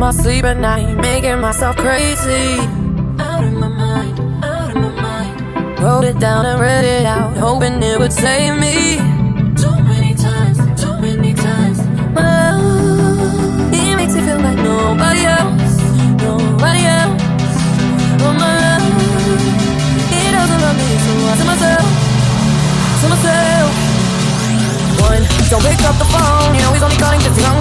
fall sleep at night, making myself crazy. Out of my mind, out of my mind. Wrote it down and read it out, hoping it would save me. Too many times, too many times. My love, it makes me feel like nobody else, nobody else. Oh my love, it doesn't love me, so I tell myself, tell myself. One, don't pick up the phone, you know he's only calling 'cause he's drunk